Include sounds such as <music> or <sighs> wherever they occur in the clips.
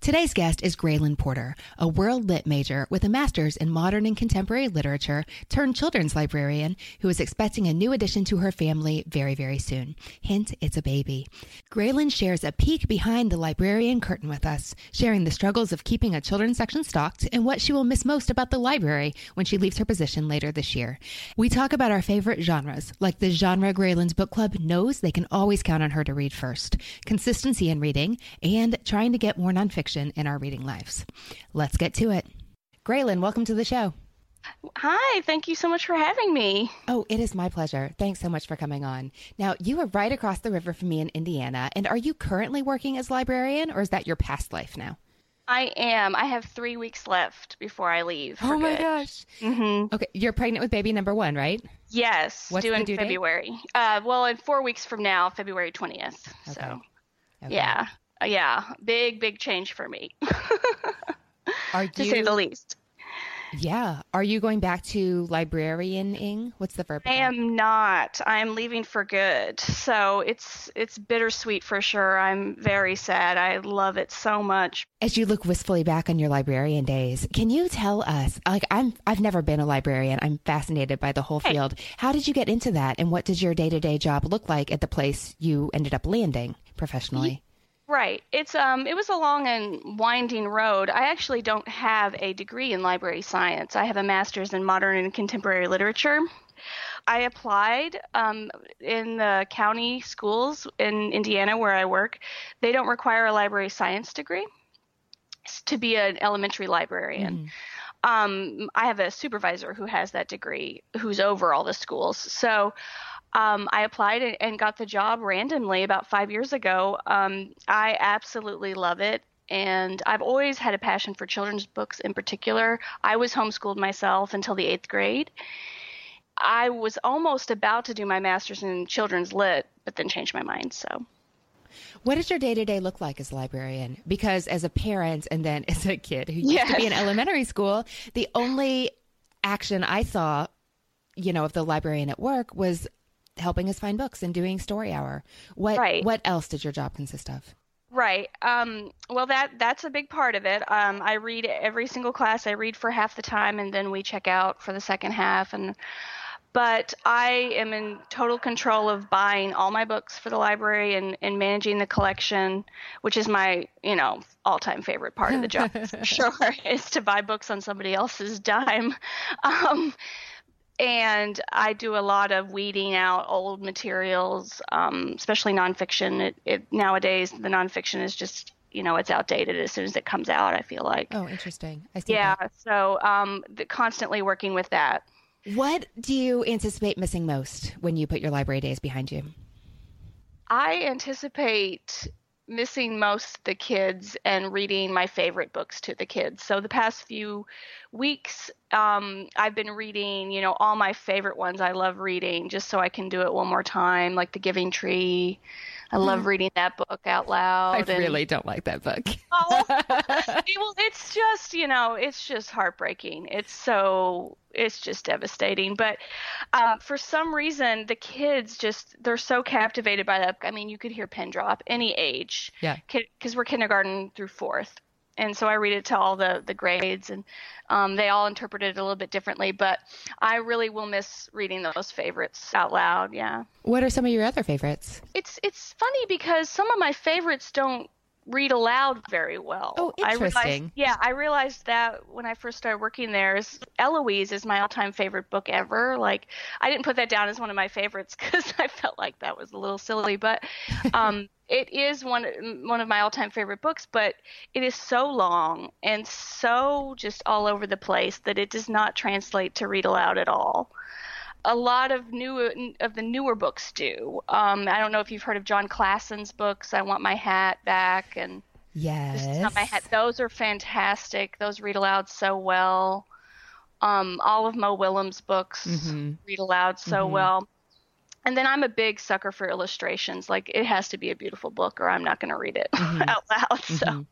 Today's guest is Graylin Porter, a world lit major with a master's in modern and contemporary literature turned children's librarian who is expecting a new addition to her family very, very soon. Hint, it's a baby. Graylin shares a peek behind the librarian curtain with us, sharing the struggles of keeping a children's section stocked and what she will miss most about the library when she leaves her position later this year. We talk about our favorite genres, like the genre Graylin's book club knows they can always count on her to read first, consistency in reading, and trying to get more nonfiction in our reading lives. Let's get to it. Graylin, welcome to the show. Hi, thank you so much for having me. Oh, it is my pleasure. Thanks so much for coming on. Now, you are right across the river from me in Indiana, and are you currently working as librarian, or is that your past life now? I am. I have three weeks left before I leave. Oh my good. gosh. Mm-hmm. Okay, you're pregnant with baby number one, right? Yes, What's due in due? February. Uh, well, in four weeks from now, February twentieth. Okay. So, Okay. yeah, Uh, yeah, big, big change for me, <laughs> Are to you? say the least. Yeah. Are you going back to librarianing? What's the verb? I am not. I'm leaving for good. So it's it's bittersweet for sure. I'm very sad. I love it so much. As you look wistfully back on your librarian days, can you tell us? Like, I'm I've never been a librarian. I'm fascinated by the whole Hey. field. How did you get into that, and what does your day to day job look like at the place you ended up landing professionally? Right. It's um it was a long and winding road. I actually don't have a degree in library science. I have a master's in modern and contemporary literature. I applied um, in the county schools in Indiana where I work. They don't require a library science degree to be an elementary librarian. Um, I have a supervisor who has that degree, who's over all the schools. So um, I applied and- got the job randomly about five years ago. Um, I absolutely love it. And I've always had a passion for children's books in particular. I was homeschooled myself until the eighth grade. I was almost about to do my master's in children's lit, but then changed my mind. So, What does your day to day look like as a librarian? Because as a parent and then as a kid who used to be in elementary school, the only action I saw, you know, of the librarian at work was helping us find books and doing story hour. What Right. what else did your job consist of? Right. Um, well, that that's a big part of it. Um, I read every single class. I read for half the time, and then we check out for the second half. And but I am in total control of buying all my books for the library and, and managing the collection, which is my you know all-time favorite part of the job <laughs> <laughs> sure is to buy books on somebody else's dime. <laughs> Um, and I do a lot of weeding out old materials, um, especially nonfiction. It, it nowadays the nonfiction is just you know it's outdated as soon as it comes out. I feel like. Oh, interesting. I see. yeah. that. So um, the, constantly working with that. What do you anticipate missing most when you put your library days behind you? I anticipate missing most the kids and reading my favorite books to the kids. So the past few weeks, um, I've been reading, you know, all my favorite ones I love reading just so I can do it one more time, like The Giving Tree. I love reading that book out loud. I and- really don't like that book. <laughs> Oh, well, <laughs> it's just you know, it's just heartbreaking. It's so it's just devastating. But uh, for some reason, the kids just they're so captivated by that. I mean, you could hear pin drop any age. Yeah. Because we're kindergarten through fourth, and so I read it to all the the grades, and um, they all interpret it a little bit differently. But I really will miss reading those favorites out loud. Yeah what are some of your other favorites? it's it's funny because some of my favorites don't read aloud very well. Oh, I realized, interesting. yeah, I realized that when I first started working there. Is Eloise is my all-time favorite book ever. Like, I didn't put that down as one of my favorites <laughs> because I felt like that was a little silly, but <laughs> um, it is one one of my all-time favorite books. But it is so long and so just all over the place that it does not translate to read aloud at all a lot of new of the newer books do. Um, I don't know if you've heard of Jon Klassen's books. I want my hat back, and Yes. my head. Those are fantastic. Those read aloud so well. Um, all of Mo Willems' books Mhm. read aloud so Mhm. well. And then I'm a big sucker for illustrations. Like it has to be a beautiful book, or I'm not going to read it Mhm. <laughs> out loud. So Mhm.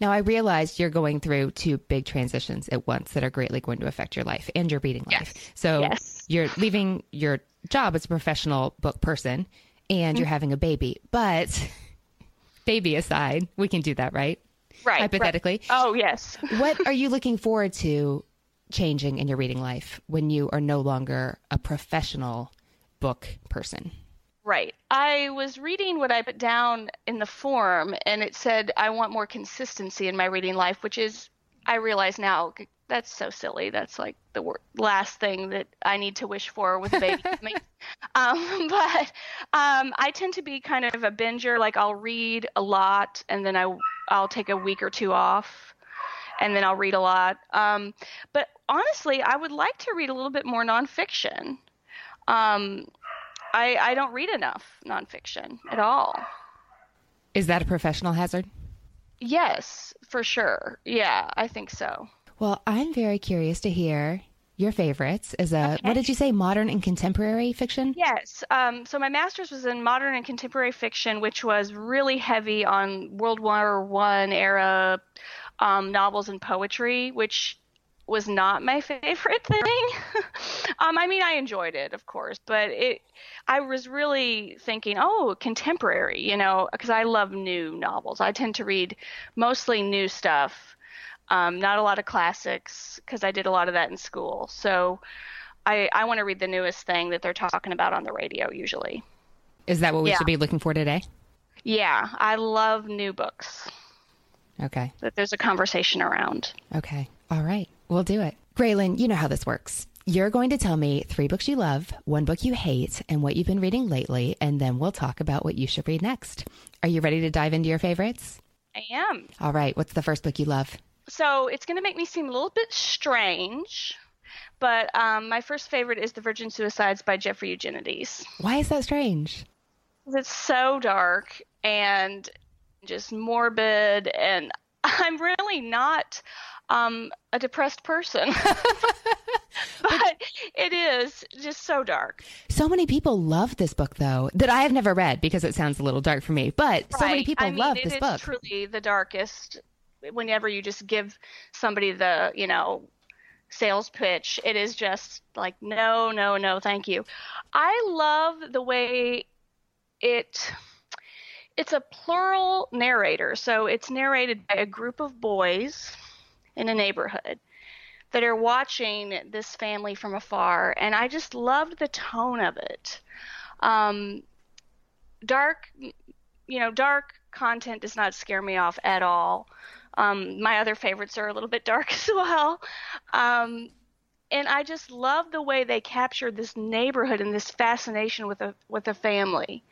Now, I realized you're going through two big transitions at once that are greatly going to affect your life and your reading life. Yes. So, Yes. you're leaving your job as a professional book person and you're mm-hmm. having a baby. But, baby aside, we can do that, right? right, Hypothetically. Right. Oh yes. what are you <laughs> looking forward to changing in your reading life when you are no longer a professional book person? Right. I was reading what I put down in the form, and it said I want more consistency in my reading life, which is, I realize now, that's so silly. That's like the wor- last thing that I need to wish for with a baby. <laughs> Um, but um, I tend to be kind of a binger. Like I'll read a lot, and then I I'll take a week or two off, and then I'll read a lot. Um, but honestly, I would like to read a little bit more nonfiction. Um, I, I don't read enough nonfiction at all. Is that a professional hazard? Yes, for sure. Yeah, I think so. Well, I'm very curious to hear your favorites as a, what did you say, modern and contemporary fiction? Yes. Um, so my master's was in modern and contemporary fiction, which was really heavy on World War One era um, novels and poetry, which was not my favorite <laughs> thing. um, I mean, I enjoyed it, of course, but it. I was really thinking, oh, contemporary, you know, because I love new novels. I tend to read mostly new stuff, um, not a lot of classics, because I did a lot of that in school. So. I, I want to read the newest thing that they're talking about on the radio usually. Is that what we Yeah. should be looking for today? Yeah, I love new books Okay. that there's a conversation around. Okay. All right. We'll do it. Graylin, you know how this works. You're going to tell me three books you love, one book you hate, and what you've been reading lately, and then we'll talk about what you should read next. Are you ready to dive into your favorites? I am. All right. What's the first book you love? So it's going to make me seem a little bit strange, but um, my first favorite is The Virgin Suicides by Jeffrey Eugenides. Why is that strange? It's so dark and just morbid, and <laughs> I'm really not um, a depressed person. <laughs> but it is just so dark. So many people love this book, though, that I have never read because it sounds a little dark for me. But so many people I mean, love it this is book. truly the darkest. Whenever you just give somebody the, you know, sales pitch, it is just like, no, no, no, thank you. I love the way it. It's a plural narrator, so it's narrated by a group of boys in a neighborhood that are watching this family from afar, and I just loved the tone of it. Um, dark you know, dark content does not scare me off at all. Um, my other favorites are a little bit dark <laughs> as well. Um, and I just love the way they captured this neighborhood and this fascination with a with a family.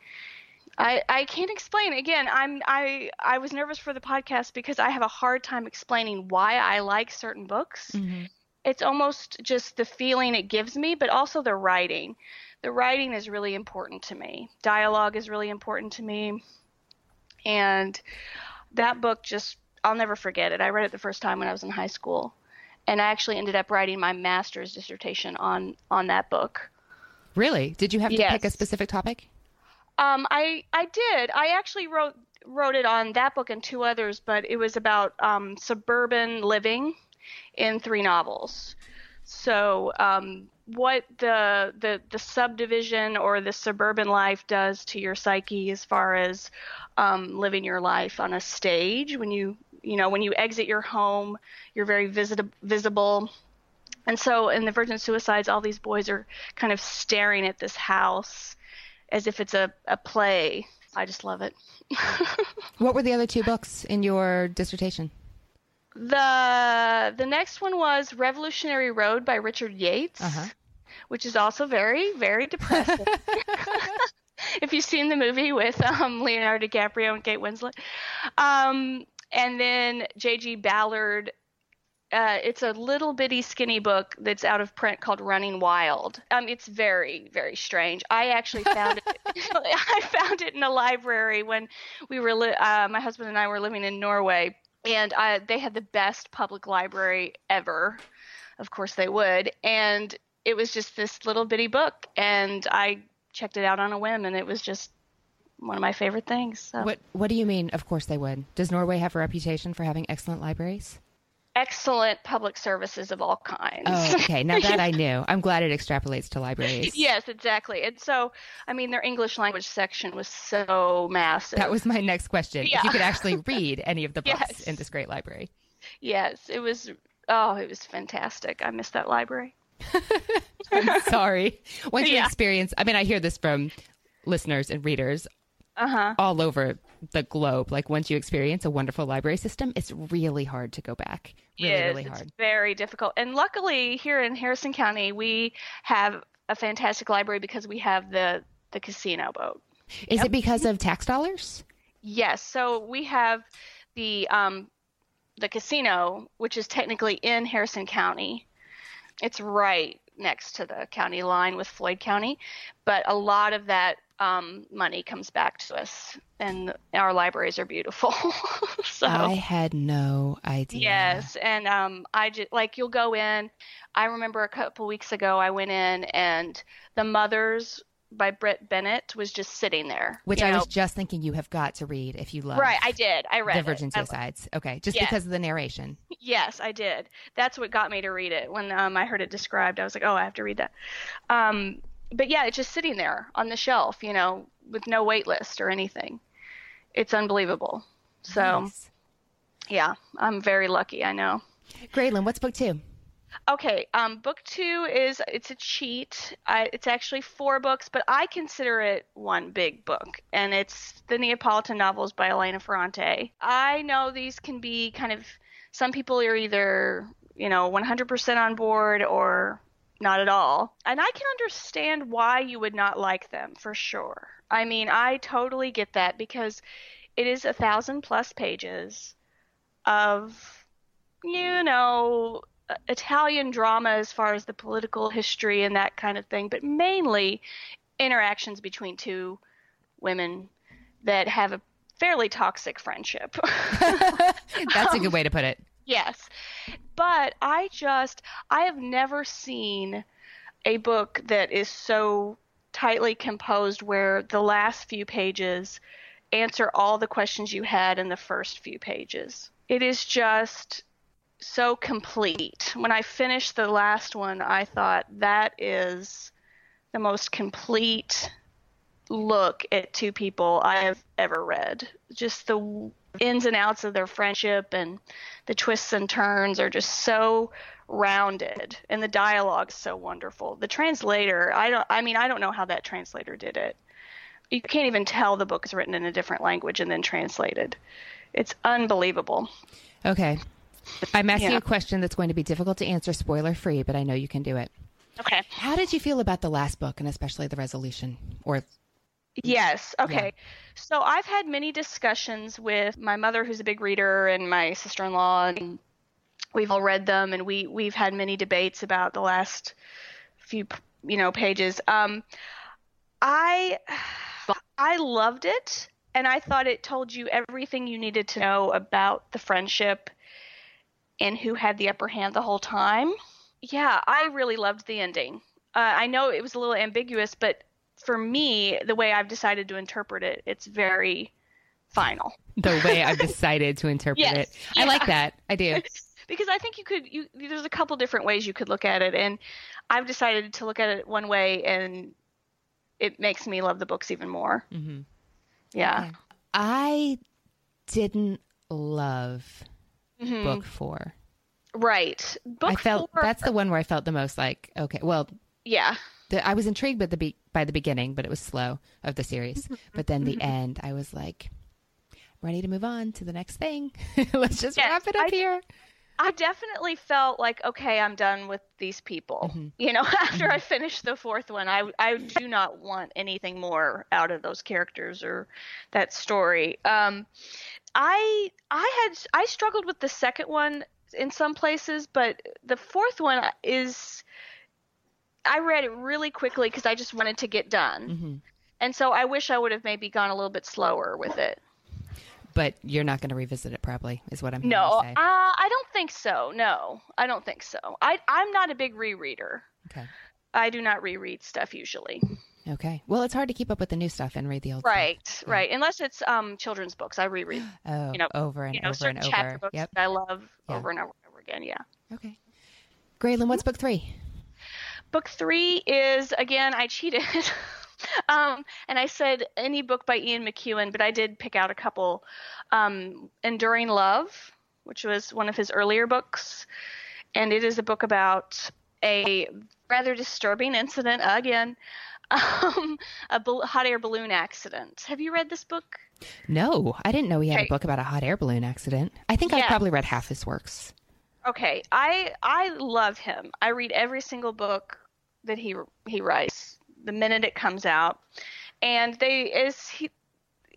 I, I can't explain. Again, I'm I I was nervous for the podcast because I have a hard time explaining why I like certain books. Mhm. It's almost just the feeling it gives me, but also the writing. The writing is really important to me. Dialogue is really important to me. And that book just I'll never forget it. I read it the first time when I was in high school. And I actually ended up writing my master's dissertation on on that book. Really? Did you have to pick a specific topic? Um, I I did. I actually wrote wrote it on that book and two others, but it was about um, suburban living in three novels. So um, what the the the subdivision or the suburban life does to your psyche as far as um, living your life on a stage when you you know when you exit your home you're very visi- visible and so in the virgin suicides all these boys are kind of staring at this house as if it's a, a play. I just love it. <laughs> What were the other two books in your dissertation? the the next one was Revolutionary Road by Richard Yates, Uh-huh. which is also very very depressing. <laughs> <laughs> if you've seen the movie with um, Leonardo DiCaprio and Kate Winslet, um, and then J.G. Ballard Uh, it's a little bitty skinny book that's out of print called Running Wild. Um, it's very very strange. I actually <laughs> found it. <laughs> I found it in a library when we were li- uh, my husband and I were living in Norway, and I, they had the best public library ever. Of course they would, and it was just this little bitty book, and I checked it out on a whim, and it was just one of my favorite things. So. What What do you mean? Of course they would. Does Norway have a reputation for having excellent libraries? Excellent public services of all kinds. Oh, <laughs> okay. Now that I knew, I'm glad it extrapolates to libraries. yes, exactly. And so, I mean, their English language section was so massive. That was my next question. Yeah. If you could actually <laughs> read any of the books Yes. in this great library. yes, it was. Oh, it was fantastic. I missed that library. <laughs> I'm sorry. Once you Yeah. experience, I mean, I hear this from listeners and readers Uh huh. all over the globe. Like once you experience a wonderful library system, it's really hard to go back. Really, is. really It's very difficult. And luckily, here in Harrison County, we have a fantastic library because we have the the casino boat. Is it because of tax dollars? Yes. So we have the um, the casino, which is technically in Harrison County. It's right next to the county line with Floyd County, but a lot of that um, money comes back to us, and our libraries are beautiful. <laughs> so I had no idea. Yes, and um, I just like you'll go in. I remember a couple weeks ago I went in and the Mothers by Brit Bennett was just sitting there. Which I know. was just thinking you have got to read if you love right. I did. I read the it. Virgin I- Suicides. Okay, just Yes. because of the narration. yes, I did. That's what got me to read it. When um, I heard it described, I was like, oh, I have to read that. Um, but yeah, it's just sitting there on the shelf, you know, with no wait list or anything. It's unbelievable. So Nice. yeah, I'm very lucky. I know. Graylin, what's book two? Okay, um, book two is it's a cheat. I, it's actually four books, but I consider it one big book, and it's the Neapolitan novels by Elena Ferrante. I know these can be kind of some people are either you know 100% on board or not at all, and I can understand why you would not like them for sure. I mean, I totally get that because it is a thousand plus pages of you know Italian drama as far as the political history and that kind of thing, but mainly interactions between two women that have a fairly toxic friendship. <laughs> That's a good way to put it. Yes. But I just, I have never seen a book that is so tightly composed where the last few pages answer all the questions you had in the first few pages. It is just so complete. When I finished the last one, I thought that is the most complete look at two people I have ever read. Just the ins and outs of their friendship and the twists and turns are just so rounded and the dialogue's so wonderful. The translator, I don't I mean I don't know how that translator did it. You can't even tell the book is written in a different language and then translated. It's unbelievable. Okay. I'm asking Yeah. a question that's going to be difficult to answer, spoiler free, but I know you can do it. Okay. How did you feel about the last book and especially the resolution? Or Yes. Okay. So I've had many discussions with my mother, who's a big reader, and my sister-in-law, and we've all read them, and we we've had many debates about the last few, you know, pages. Um, I I loved it, and I thought it told you everything you needed to know about the friendship and who had the upper hand the whole time. Yeah, I really loved the ending. Uh, I know it was a little ambiguous, but for me, the way I've decided to interpret it, it's very final. the way I've <laughs> decided to interpret Yes. it. I like that. I do. <laughs> Because I think you could, you there's a couple different ways you could look at it, and I've decided to look at it one way, and it makes me love the books even more. hmm Yeah. I didn't love Mhm. book four. Right. Book I felt four, that's the one where I felt the most like, okay, well, yeah. the, I was intrigued by the be- by the beginning, but it was slow of the series. <laughs> But then the <laughs> end, I was like, ready to move on to the next thing. <laughs> Let's just Yes, wrap it up I- here. I definitely felt like okay, I'm done with these people. Mhm. You know, after I finished the fourth one, I I do not want anything more out of those characters or that story. Um, I I had I struggled with the second one in some places, but the fourth one is I read it really quickly because I just wanted to get done. Mm-hmm. And so I wish I would have maybe gone a little bit slower with it. But you're not going to revisit it, probably, is what I'm No, uh. I don't think so. No, I don't think so. I, I'm not a big rereader. okay. I do not reread stuff usually. Okay. Well, it's hard to keep up with the new stuff and read the old stuff. Right, right. Unless it's um children's books, I reread. <gasps> Oh, You know, over and You know, over certain and chapter over. books Yep. that I love Yeah. over and over and over again. Yeah. Okay. Graylin, what's book three? Book three is again I cheated. <laughs> um, and I said any book by Ian McEwan, but I did pick out a couple. Um, Enduring Love, which was one of his earlier books, and it is a book about a rather disturbing incident again, <laughs> um, a bal- hot air balloon accident. Have you read this book? No, I didn't know he had Okay. a book about a hot air balloon accident. I think I've probably read half his works. Okay, I I love him. I read every single book that he he writes the minute it comes out, and they as he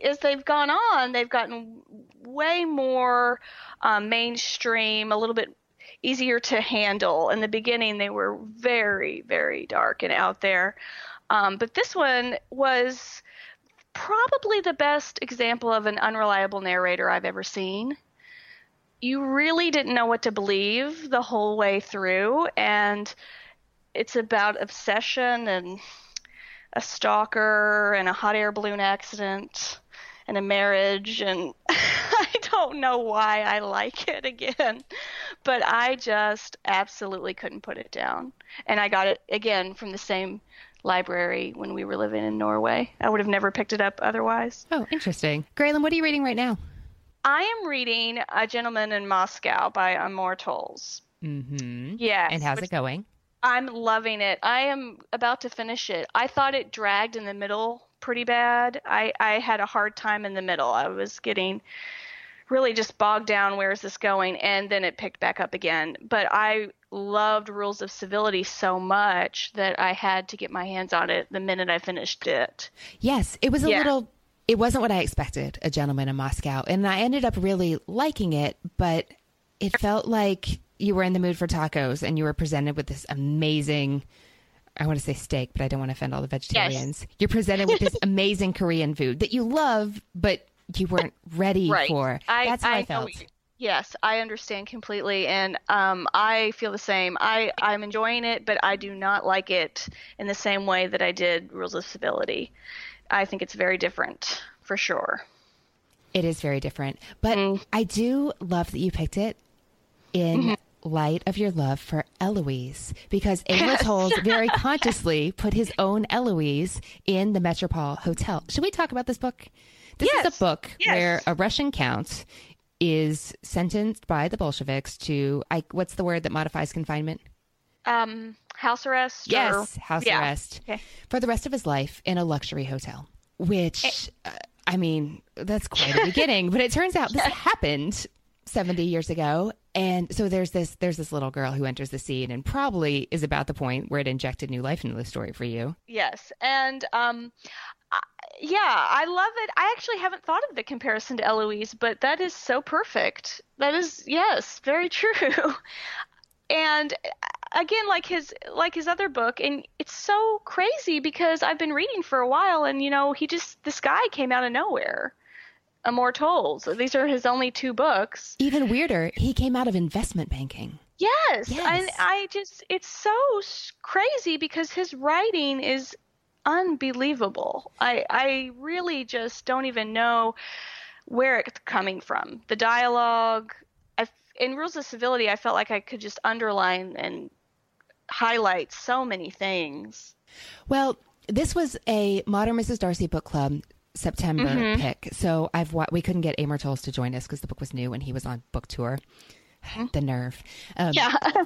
as they've gone on, they've gotten way more um, mainstream, a little bit easier to handle. In the beginning, they were very very dark and out there, um, but this one was probably the best example of an unreliable narrator I've ever seen. You really didn't know what to believe the whole way through and it's about obsession and a stalker and a hot air balloon accident and a marriage and <laughs> I don't know why I like it again but I just absolutely couldn't put it down and I got it again from the same library when we were living in Norway I would have never picked it up otherwise Oh, interesting. Graylin, what are you reading right now? I am reading A Gentleman in Moscow by Amor Towles. Mm-hmm. Yes. And how's which it going? I'm loving it. I am about to finish it. I thought it dragged in the middle pretty bad. I, I had a hard time in the middle. I was getting really just bogged down. Where is this going? And then it picked back up again. But I loved Rules of Civility so much that I had to get my hands on it the minute I finished it. Yes, it was a Yeah. little. It wasn't what I expected. A gentleman in Moscow, and I ended up really liking it, but it felt like you were in the mood for tacos, and you were presented with this amazing. I want to say steak, but I don't want to offend all the vegetarians. You're presented with this <laughs> amazing Korean food that you love, but you weren't ready Right. for. I, That's how I, know felt. Yes, I understand completely, and um, I feel the same. I I'm enjoying it, but I do not like it in the same way that I did Rules of Civility. I think it's very different for sure. It is very different. But Mm. I do love that you picked it in Mm-hmm. Light of your love for Eloise because <laughs> Amor Towles very consciously put his own Eloise in the Metropole Hotel. Should we talk about this book? This is a book Yes. where a Russian count is sentenced by the Bolsheviks to I, what's the word that modifies confinement? Um, house arrest. Yes, or- house yeah. arrest Okay. for the rest of his life in a luxury hotel. Which, uh, I mean, that's quite a beginning. But it turns out this <laughs> happened seventy years ago, and so there's this there's this little girl who enters the scene and probably is about the point where it injected new life into the story for you. Yes, and um, I, yeah, I love it. I actually haven't thought of the comparison to Eloise, but that is so perfect. That is yes, very <laughs> true. and uh, again, like his like his other book, and it's so crazy because I've been reading for a while, and you know, he just this guy came out of nowhere. Amor Towles. These are his only two books. Even weirder, he came out of investment banking. Yes, Yes. and I just it's so crazy because his writing is unbelievable. I I really just don't even know where it's coming from. The dialogue, I in Rules of Civility, I felt like I could just underline and highlight so many things. Well, this was a Modern Mrs. Darcy book club September Mm-hmm. pick. So I've wa- we couldn't get Amor Towles to join us because the book was new and he was on book tour. <sighs> The nerve. Um, Yeah. <laughs>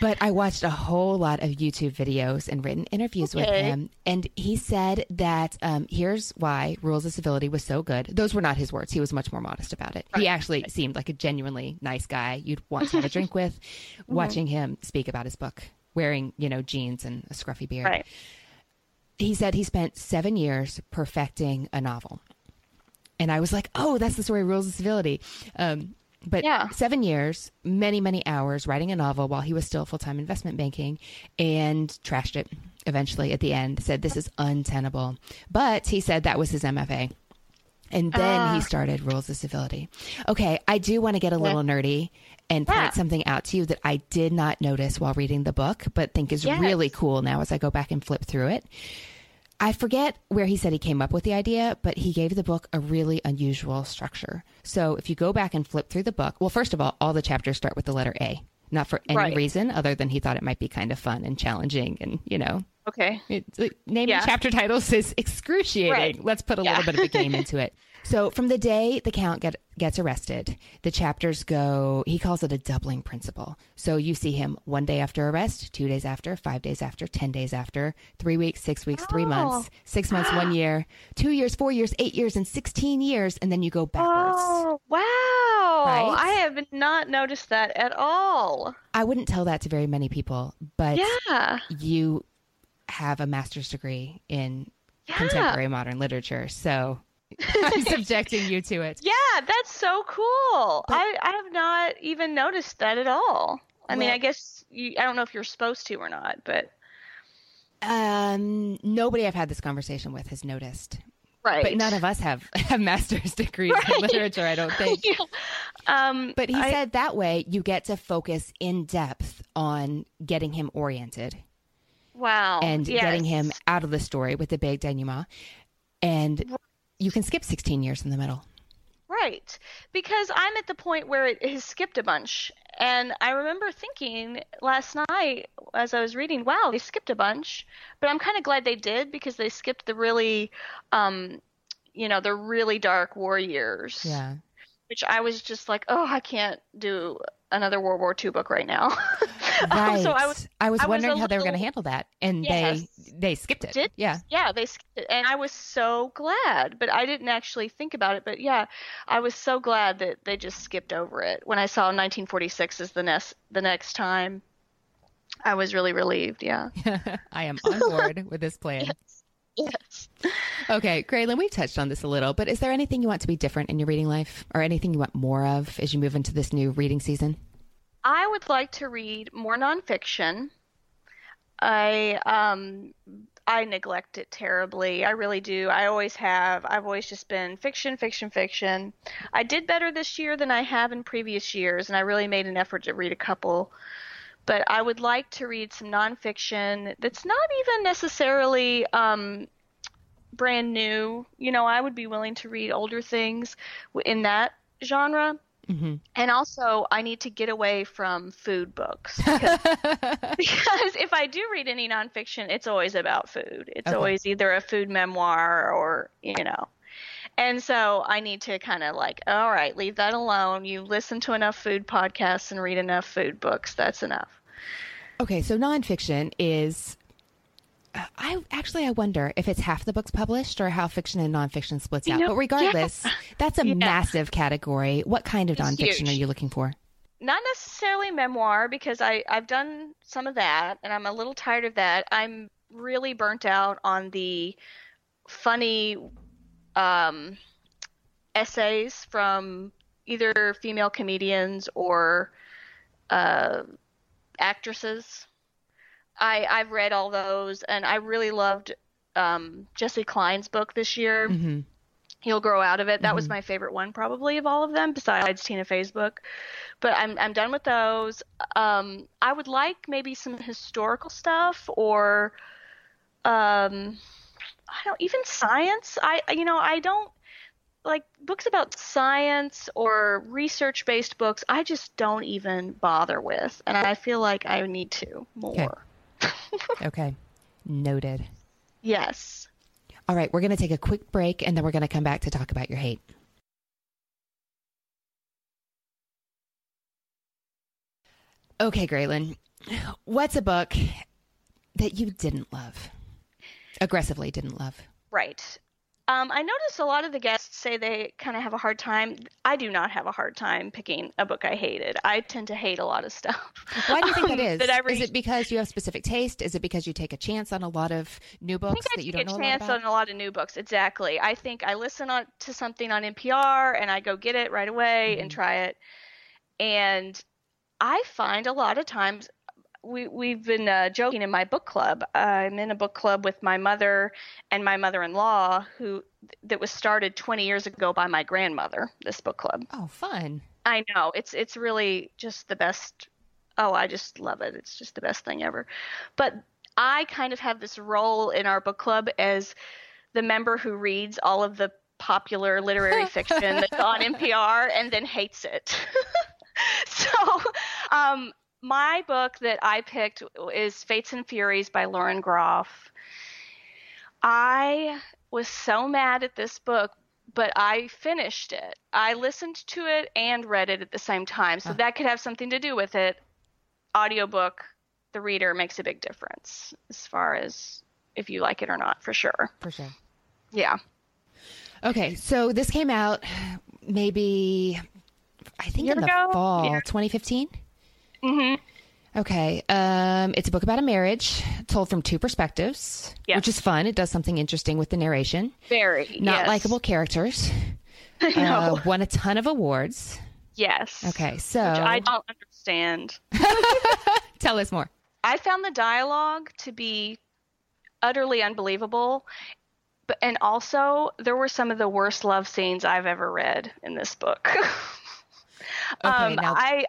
But I watched a whole lot of YouTube videos and written interviews with him. And he said that um, here's why Rules of Civility was so good. Those were not his words. He was much more modest about it. He actually seemed like a genuinely nice guy you'd want to have a <laughs> drink with, Mm-hmm. watching him speak about his book, wearing, you know, jeans and a scruffy beard. right. He said he spent seven years perfecting a novel. And I was like, oh, that's the story of Rules of Civility. Um, But Yeah. seven years, many, many hours writing a novel while he was still full time investment banking and trashed it eventually at the end, said this is untenable. But he said that was his MFA. And then Ah. he started Rules of Civility. Okay, I do want to get a little nerdy and Yeah. point something out to you that I did not notice while reading the book, but think is Yes. really cool now as I go back and flip through it. I forget where he said he came up with the idea, but he gave the book a really unusual structure. So if you go back and flip through the book, well, first of all, all the chapters start with the letter A, not for any Right. reason other than he thought it might be kind of fun and challenging and, you know, Okay. it's like, naming Yeah. chapter titles is excruciating. Right. Let's put a Yeah. little bit of a game <laughs> into it. So from the day the count get, gets arrested, the chapters go, he calls it a doubling principle. So you see him one day after arrest, two days after, five days after, 10 days after, three weeks, six weeks, three oh. months, six months, one <gasps> year, two years, four years, eight years, and 16 years. And then you go backwards. Oh, wow. Right? I have not noticed that at all. I wouldn't tell that to very many people, but Yeah. you have a master's degree in Yeah. contemporary modern literature. So <laughs> I'm subjecting you to it. Yeah, that's so cool. I, I have not even noticed that at all. I mean, I guess you, I don't know if you're supposed to or not, but Um, nobody I've had this conversation with has noticed, right. but none of us have, <laughs> have master's <laughs> degrees in literature, I don't think. Yeah. Um, But he I- said that way you get to focus in depth on getting him oriented wow, and getting him out of the story with the big denouement. And you can skip 16 years in the middle. Right. Because I'm at the point where it has skipped a bunch. And I remember thinking last night as I was reading, wow, they skipped a bunch. But I'm kind of glad they did because they skipped the really, um, you know, the really dark war years. Yeah. Which I was just like, oh, I can't do another World War II book right now. <laughs> Um, Right. so I was, I was wondering a how they were going to handle that. And Yes. they they skipped it. Did? Yeah. yeah, they skipped it. And I was so glad, but I didn't actually think about it. But yeah, I was so glad that they just skipped over it. When I saw 1946 as the next the next time, I was really relieved. Yeah. <laughs> I am on board with this <laughs> plan. Yes. Okay, Graylin, we've touched on this a little, but is there anything you want to be different in your reading life or anything you want more of as you move into this new reading season? I would like to read more nonfiction. I um I neglect it terribly. I really do. I always have. I've always just been fiction, fiction, fiction. I did better this year than I have in previous years, and I really made an effort to read a couple. But I would like to read some nonfiction that's not even necessarily um, brand new. You know, I would be willing to read older things in that genre. Hmm And also, I need to get away from food books because, <laughs> <laughs> because if I do read any nonfiction, it's always about food. It's Okay. always either a food memoir or, you know. And so I need to kind of like, all right, leave that alone. You listen to enough food podcasts and read enough food books. That's enough. okay, so nonfiction is. I actually I wonder if it's half the books published or how fiction and nonfiction splits You out. know, but regardless, <laughs> that's a Yeah. massive category. What kind of It's nonfiction huge. are you looking for? Not necessarily memoir because I, I've done some of that and I'm a little tired of that. I'm really burnt out on the funny um, essays from either female comedians or uh, actresses. I, I've read all those and I really loved um, Jessi Klein's book this year. hmm He'll grow out of it. That was Mhm. my favorite one, probably of all of them, besides Tina Fey's book. But I'm I'm done with those. Um, I would like maybe some historical stuff or, um, I don't even science. I you know I don't like books about science or research based books. I just don't even bother with, and I feel like I need to more. Okay, <laughs> noted. Yes. All right, we're going to take a quick break and then we're going to come back to talk about your hate. Okay, Graylin, what's a book that you didn't love? Aggressively didn't love. Right. Um, I notice a lot of the guests say they kind of have a hard time. I do not have a hard time picking a book I hated. I tend to hate a lot of stuff. Why do you think that Um, <laughs> is? that I Is it because you have specific taste? Is it because you take a chance on a lot of new books that you don't a know a lot chance on a lot of new books. Exactly. I think I listen on, to something on NPR and I go get it right away and Mhm. try it. and I find a lot of times we we've been uh, joking in my book club. I'm in a book club with my mother and my mother-in-law, who that was started 20 years ago by my grandmother. This book club. Oh, fun! I know it's it's really just the best. Oh, I just love it. It's just the best thing ever. But I kind of have this role in our book club as the member who reads all of the popular literary <laughs> fiction that's on NPR and then hates it. <laughs> so, um, my book that I picked is Fates and Furies by Lauren Groff. I was so mad at this book, but I finished it. I listened to it and read it at the same time. So that could have something to do with it. Audiobook, the reader makes a big difference as far as if you like it or not, for sure. For sure. Yeah. Okay, so this came out maybe I think Year in the ago? fall, Yeah. 2015. Hmm Okay, um, it's a book about a marriage told from two perspectives, Yes. which is fun. It does something interesting with the narration. Very. Not yes. likable characters. <laughs> I know. Uh, won a ton of awards. yes. Okay, so Which I don't understand. <laughs> tell us more. I found the dialogue to be utterly unbelievable. But and also there were some of the worst love scenes I've ever read in this book. <laughs> um, now- I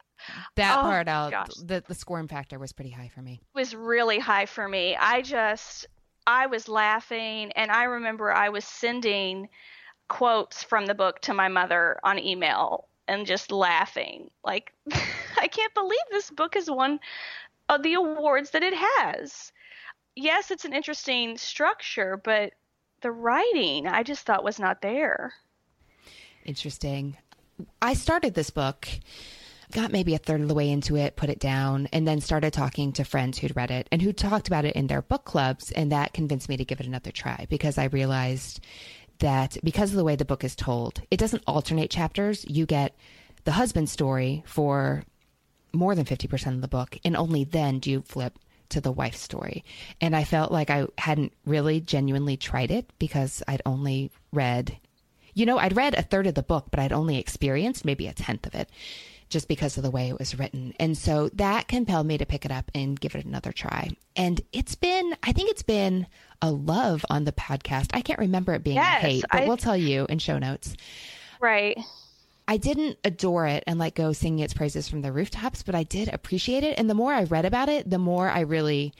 That Oh, part out, gosh. the, the squirm factor was pretty high for me. It was really high for me. I just I was laughing and I remember I was sending quotes from the book to my mother on email and just laughing. Like <laughs> I can't believe this book has won uh, the awards that it has. Yes, it's an interesting structure, but the writing I just thought was not there. Interesting. I started this book, got maybe a third of the way into it, put it down, and then started talking to friends who'd read it and who talked about it in their book clubs. And that convinced me to give it another try because I realized that because of the way the book is told, it doesn't alternate chapters. You get the husband's story for more than 50% of the book, and only then do you flip to the wife's story. And I felt like I hadn't really genuinely tried it because I'd only read, you know, I'd read a third of the book, but I'd only experienced maybe a tenth of it just because of the way it was written. And so that compelled me to pick it up and give it another try. And it's been, I think it's been a love on the podcast. I can't remember it being Yes, a hate, but I- we'll tell you in show notes. Right. I didn't adore it and like go singing its praises from the rooftops, but I did appreciate it. And the more I read about it, the more I really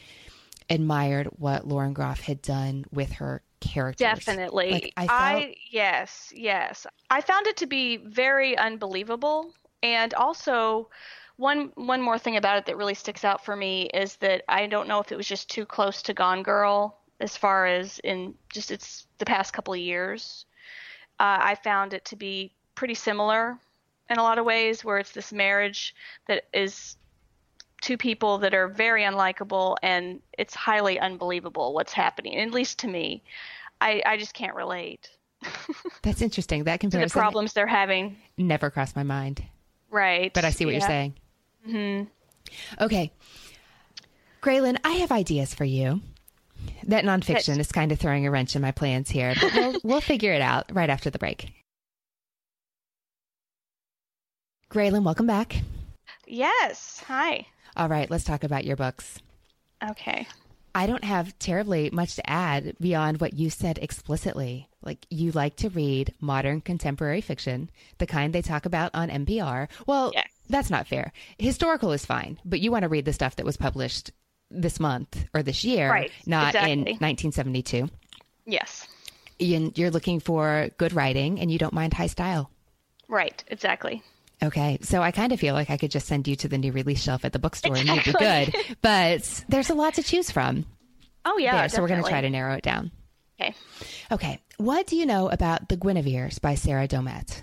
admired what Lauren Groff had done with her characters. Definitely. Like, I I, yes, yes. I found it to be very unbelievable and also one one more thing about it that really sticks out for me is that I don't know if it was just too close to Gone Girl as far as in just it's the past couple of years. Uh, I found it to be pretty similar in a lot of ways where it's this marriage that is two people that are very unlikable and it's highly unbelievable what's happening at least to me i, I just can't relate <laughs> That's interesting. That to the problems they're having never crossed my mind, right but I see what you're saying. Mm-hmm. Okay. Graylin, I have ideas for you. That nonfiction is kind of throwing a wrench in my plans here, but we'll, <laughs> we'll figure it out right after the break. Graylin, welcome back. yes hi All right, let's talk about your books. okay I don't have terribly much to add beyond what you said explicitly. Like, you like to read modern contemporary fiction, the kind they talk about on NPR. Well, Yes. that's not fair. Historical is fine, but you want to read the stuff that was published this month or this year, Right, not in 1972. yes You're looking for good writing and you don't mind high style. right exactly Okay, so I kind of feel like I could just send you to the new release shelf at the bookstore and you'd be good. But there's a lot to choose from. oh yeah there, so we're going to try to narrow it down. okay Okay, what do you know about The Guineveres by Sarah Domet?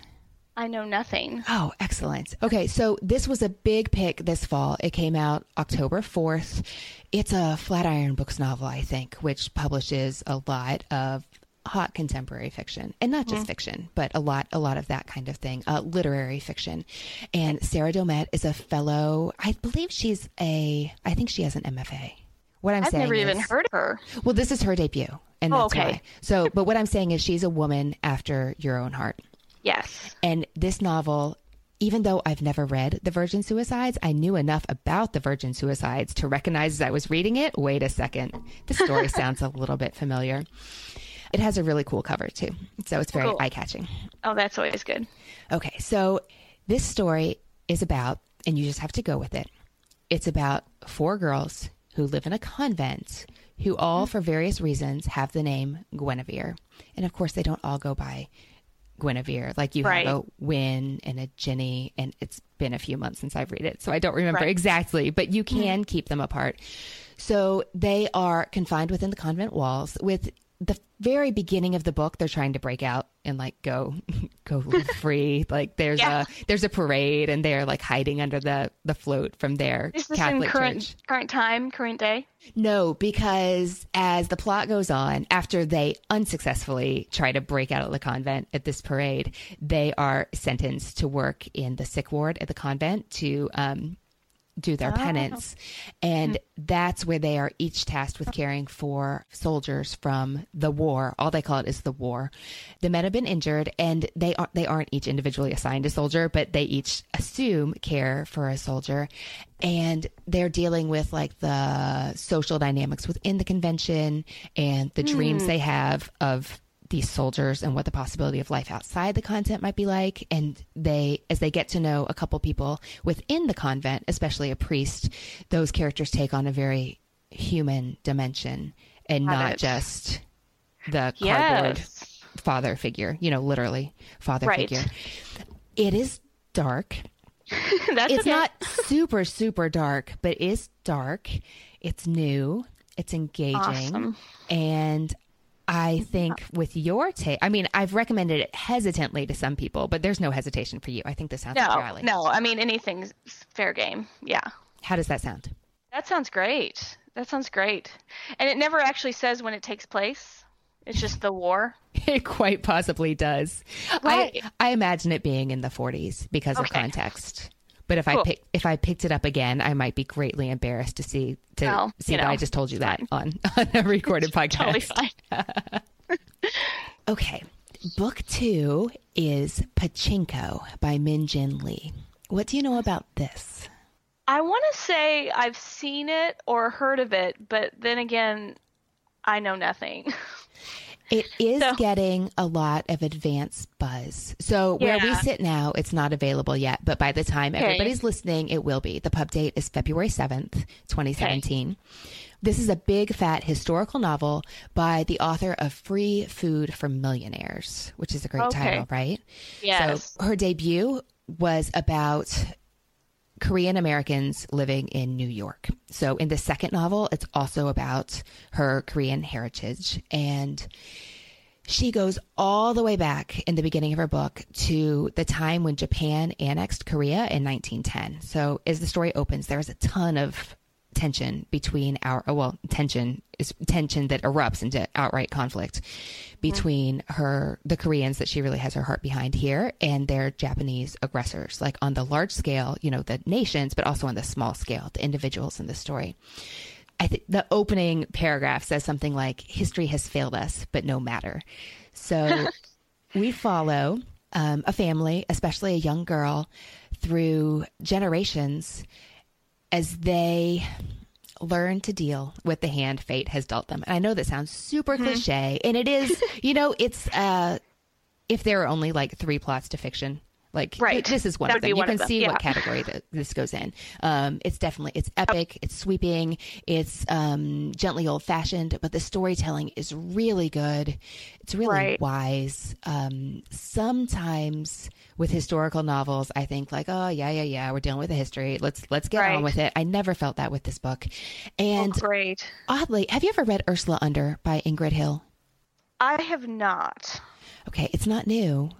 i know nothing Oh, excellent. Okay, so this was a big pick this fall. It came out October 4th. It's a Flatiron Books novel, I think, which publishes a lot of hot contemporary fiction and not just fiction but a lot a lot of that kind of thing uh, literary fiction. And sarah domet is a fellow i believe she's a i think she has an mfa what i'm saying. i've saying never even is- heard of her. Well this is her debut and Oh, okay. why. So but what i'm saying is she's a woman after your own heart. Yes. And this novel even though I've never read The Virgin Suicides, I knew enough about The Virgin Suicides to recognize as I was reading it. Wait a second, the story <laughs> sounds a little bit familiar. It has a really cool cover too. So it's very Cool. eye catching. Oh, that's always good. Okay, so this story is about, and you just have to go with it. It's about four girls who live in a convent who all, for various reasons, have the name Guinevere. And of course, they don't all go by Guinevere. Like you Right. have a Win and a Jenny, and it's been a few months since I've read it, so I don't remember Right. exactly, but you mm-hmm. can keep them apart. So they are confined within the convent walls. With the very beginning of the book, they're trying to break out and like go <laughs> go free. Like there's Yeah. a there's a parade, and they're like hiding under the the float from their Is this Catholic in current church. current time, current day? No, because as the plot goes on, after they unsuccessfully try to break out of the convent at this parade, they are sentenced to work in the sick ward at the convent to um, do their oh. penance. And hmm. that's where they are each tasked with caring for soldiers from the war. All they call it is the war. The men have been injured and they aren't, they aren't each individually assigned a soldier, but they each assume care for a soldier. And they're dealing with like the social dynamics within the convention and the dreams hmm. they have of these soldiers and what the possibility of life outside the convent might be like and they as they get to know a couple people within the convent especially a priest those characters take on a very human dimension and Got not it. just the cardboard Yes. father figure you know literally father Right. figure it is dark <laughs> that's it's okay. not super super dark but it is dark it's new it's engaging Awesome. and i think with your take i mean i've recommended it hesitantly to some people but there's no hesitation for you i think this sounds No, alley no. I mean, anything's fair game. Yeah. how does that sound That sounds great. That sounds great. And it never actually says when it takes place. It's just the war. <laughs> it quite possibly does Right. I, I imagine it being in the 40s because of context but if I pick if I picked it up again, I might be greatly embarrassed to see to Well, see that I just told you that on <laughs> on a recorded <laughs> podcast. Totally fine. <laughs> Okay. Book two is Pachinko by Min Jin Lee. What do you know about this? I want to say I've seen it or heard of it, but then again, I know nothing. It is So- getting a lot of advance buzz. So where we sit now, it's not available yet, but by the time everybody's listening, it will be. The pub date is February 7th, 2017. This is a big fat historical novel by the author of Free Food for Millionaires, which is a great Okay. title, right? Yes. So her debut was about Korean Americans living in New York. So in the second novel, it's also about her Korean heritage. And she goes all the way back in the beginning of her book to the time when Japan annexed Korea in 1910. So as the story opens, there's a ton of tension between our oh, well tension is tension that erupts into outright conflict between her the Koreans that she really has her heart behind here and their Japanese aggressors like on the large scale you know the nations but also on the small scale the individuals in the story. I think the opening paragraph says something like history has failed us but no matter. So <laughs> we follow um, a family especially a young girl through generations as they learn to deal with the hand fate has dealt them. And I know that sounds super cliche, and it is, you know, it's uh if there are only like three plots to fiction, like Right. this is one That of them. You can them, see yeah. what category that this goes in. Um, it's definitely it's epic, it's sweeping, it's um, gently old fashioned, but the storytelling is really good. It's really Right. wise. Um, sometimes with historical novels, I think like, oh yeah, yeah, yeah, we're dealing with the history. Let's let's get on with it. I never felt that with this book. And Oh, great. oddly, have you ever read Ursula Under by Ingrid Hill? I have not. Okay, it's not new,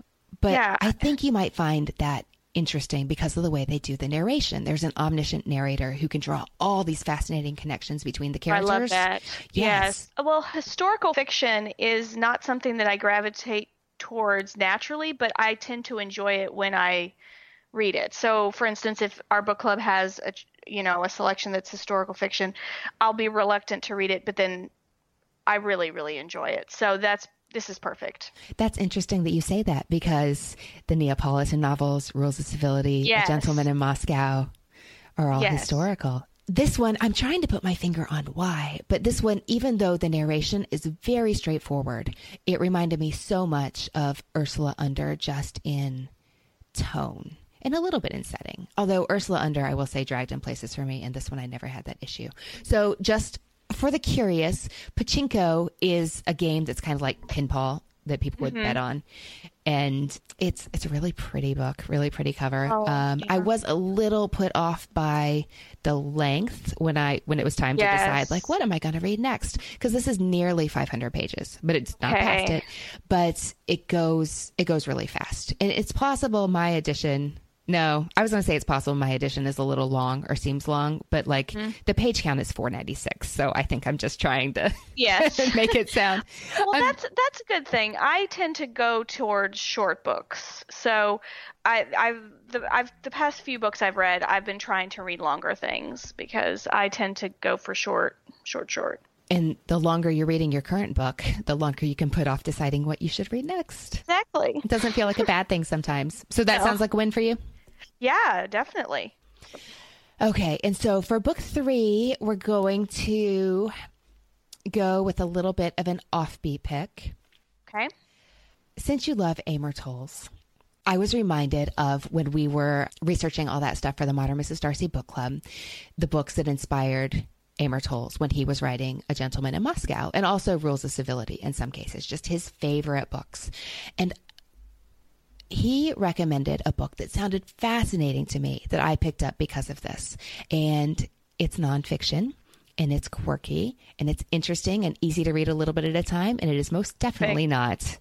but Yeah. I think you might find that interesting because of the way they do the narration. There's an omniscient narrator who can draw all these fascinating connections between the characters. I love that. Yes. Yes. Well, historical fiction is not something that I gravitate towards naturally, but I tend to enjoy it when I read it. So, for instance, if our book club has a you know a selection that's historical fiction, I'll be reluctant to read it, but then I really really enjoy it. So that's this is perfect. That's interesting that you say that because the Neapolitan novels, Rules of Civility, Yes. A Gentleman in Moscow, are all Yes. historical. This one, I'm trying to put my finger on why, but this one, even though the narration is very straightforward, it reminded me so much of Ursula Under just in tone and a little bit in setting. Although Ursula Under, I will say, dragged in places for me, and this one I never had that issue. So just for the curious, Pachinko is a game that's kind of like pinball that people would bet on, and it's it's a really pretty book, really pretty cover. Oh, um, I was a little put off by the length when I when it was time to decide, like, what am I going to read next? Because this is nearly 500 pages, but it's not past it. But it goes it goes really fast, and it's possible my edition. No, I was going to say it's possible my edition is a little long or seems long, but like Mm-hmm. the page count is 496, so I think I'm just trying to Yes. <laughs> make it sound. <laughs> Well, I'm- that's that's a good thing. I tend to go towards short books. So, I I've the I've the past few books I've read, I've been trying to read longer things because I tend to go for short, short, short. And the longer you're reading your current book, the longer you can put off deciding what you should read next. Exactly. It doesn't feel like a bad thing sometimes. So that No. sounds like a win for you. Yeah, definitely. Okay, and so for book three, we're going to go with a little bit of an offbeat pick. Okay. Since you love Amor Towles, I was reminded of when we were researching all that stuff for the Modern Mrs. Darcy book club, the books that inspired Amor Towles when he was writing A Gentleman in Moscow and also Rules of Civility in some cases, just his favorite books. And he recommended a book that sounded fascinating to me that I picked up because of this. And it's nonfiction and it's quirky and it's interesting and easy to read a little bit at a time. And it is most definitely not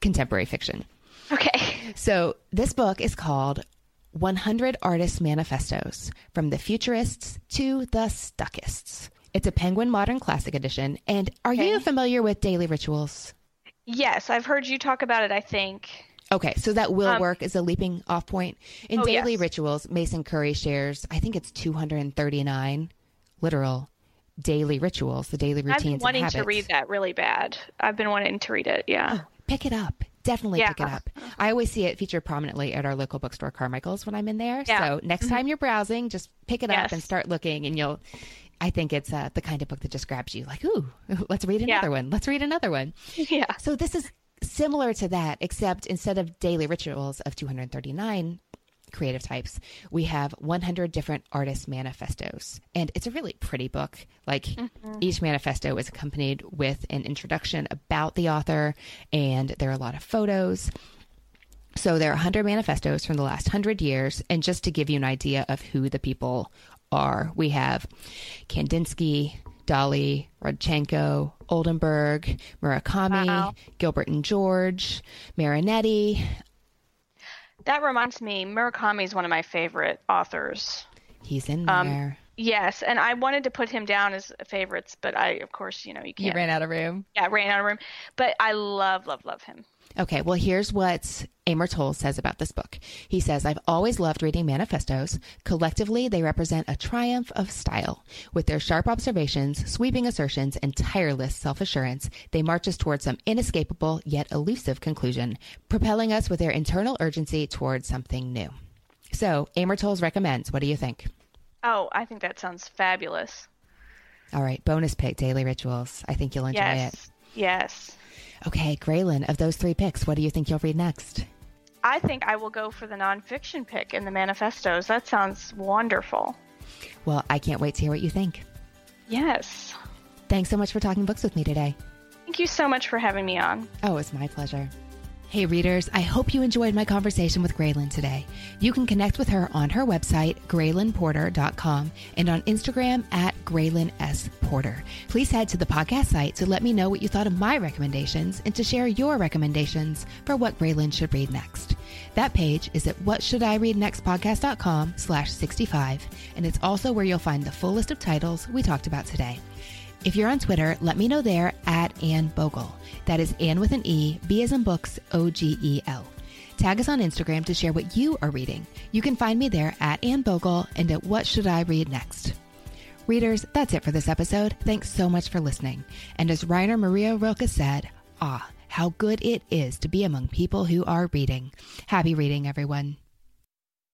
contemporary fiction. Okay. So this book is called 100 Artist Manifestos From the Futurists to the Stuckists. It's a Penguin Modern Classic Edition. And are you familiar with Daily Rituals? Yes, I've heard you talk about it. I think. Okay, so that will Um, work as a leaping off point. In Oh, Daily yes. Rituals, Mason Currey shares, I think it's 239 literal daily rituals, the daily routines. I've been wanting to read that really bad. I've been wanting to read it. Yeah. Pick it up. Definitely pick it up. I always see it featured prominently at our local bookstore, Carmichael's, when I'm in there. Yeah. Mm-hmm. So next time you're browsing, just pick it up and start looking, and you'll. I think it's uh, the kind of book that just grabs you, like, ooh, <laughs> let's read Yeah. another one. Let's read another one. <laughs> yeah. So this is similar to that, except instead of daily rituals of 239 creative types, we have 100 different artist manifestos. And it's a really pretty book. Like mm-hmm. each manifesto is accompanied with an introduction about the author, and there are a lot of photos. So there are 100 manifestos from the last 100 years. And just to give you an idea of who the people are, we have Kandinsky, Dali, Rodchenko, Oldenburg, Murakami, Wow. Gilbert and George, Marinetti. That reminds me, Murakami is one of my favorite authors. He's in Um, there. Yes, and I wanted to put him down as favorites, but I, of course, you know, you can't. He ran out of room. yeah, ran out of room. But I love, love, love him. Okay, well, here's what Amor Towles says about this book. He says, I've always loved reading manifestos. Collectively, they represent a triumph of style. With their sharp observations, sweeping assertions, and tireless self assurance, they march us towards some inescapable yet elusive conclusion, propelling us with their internal urgency towards something new. So, Amor Towles recommends. What do you think? Oh, I think that sounds fabulous. All right, bonus pick Daily Rituals. I think you'll enjoy yes. it. Yes. Okay, Graylin, of those three picks, what do you think you'll read next? I think I will go for the nonfiction pick in the manifestos. That sounds wonderful. Well, I can't wait to hear what you think. Yes. Thanks so much for talking books with me today. Thank you so much for having me on. Oh, it's my pleasure. Hey, readers, I hope you enjoyed my conversation with Graylin today. You can connect with her on her website, graylinporter.com, and on Instagram at Graylin S. Porter. Please head to the podcast site to let me know what you thought of my recommendations and to share your recommendations for what Graylin should read next. That page is at whatshouldireadnextpodcast.com slash 65, and it's also where you'll find the full list of titles we talked about today. If you're on Twitter, let me know there at Anne Bogel. That is Anne with an E, B as in books, O G E L. Tag us on Instagram to share what you are reading. You can find me there at Anne Bogel and at What Should I Read Next. Readers, that's it for this episode. Thanks so much for listening. And as Rainer Maria Rilke said, ah, how good it is to be among people who are reading. Happy reading, everyone.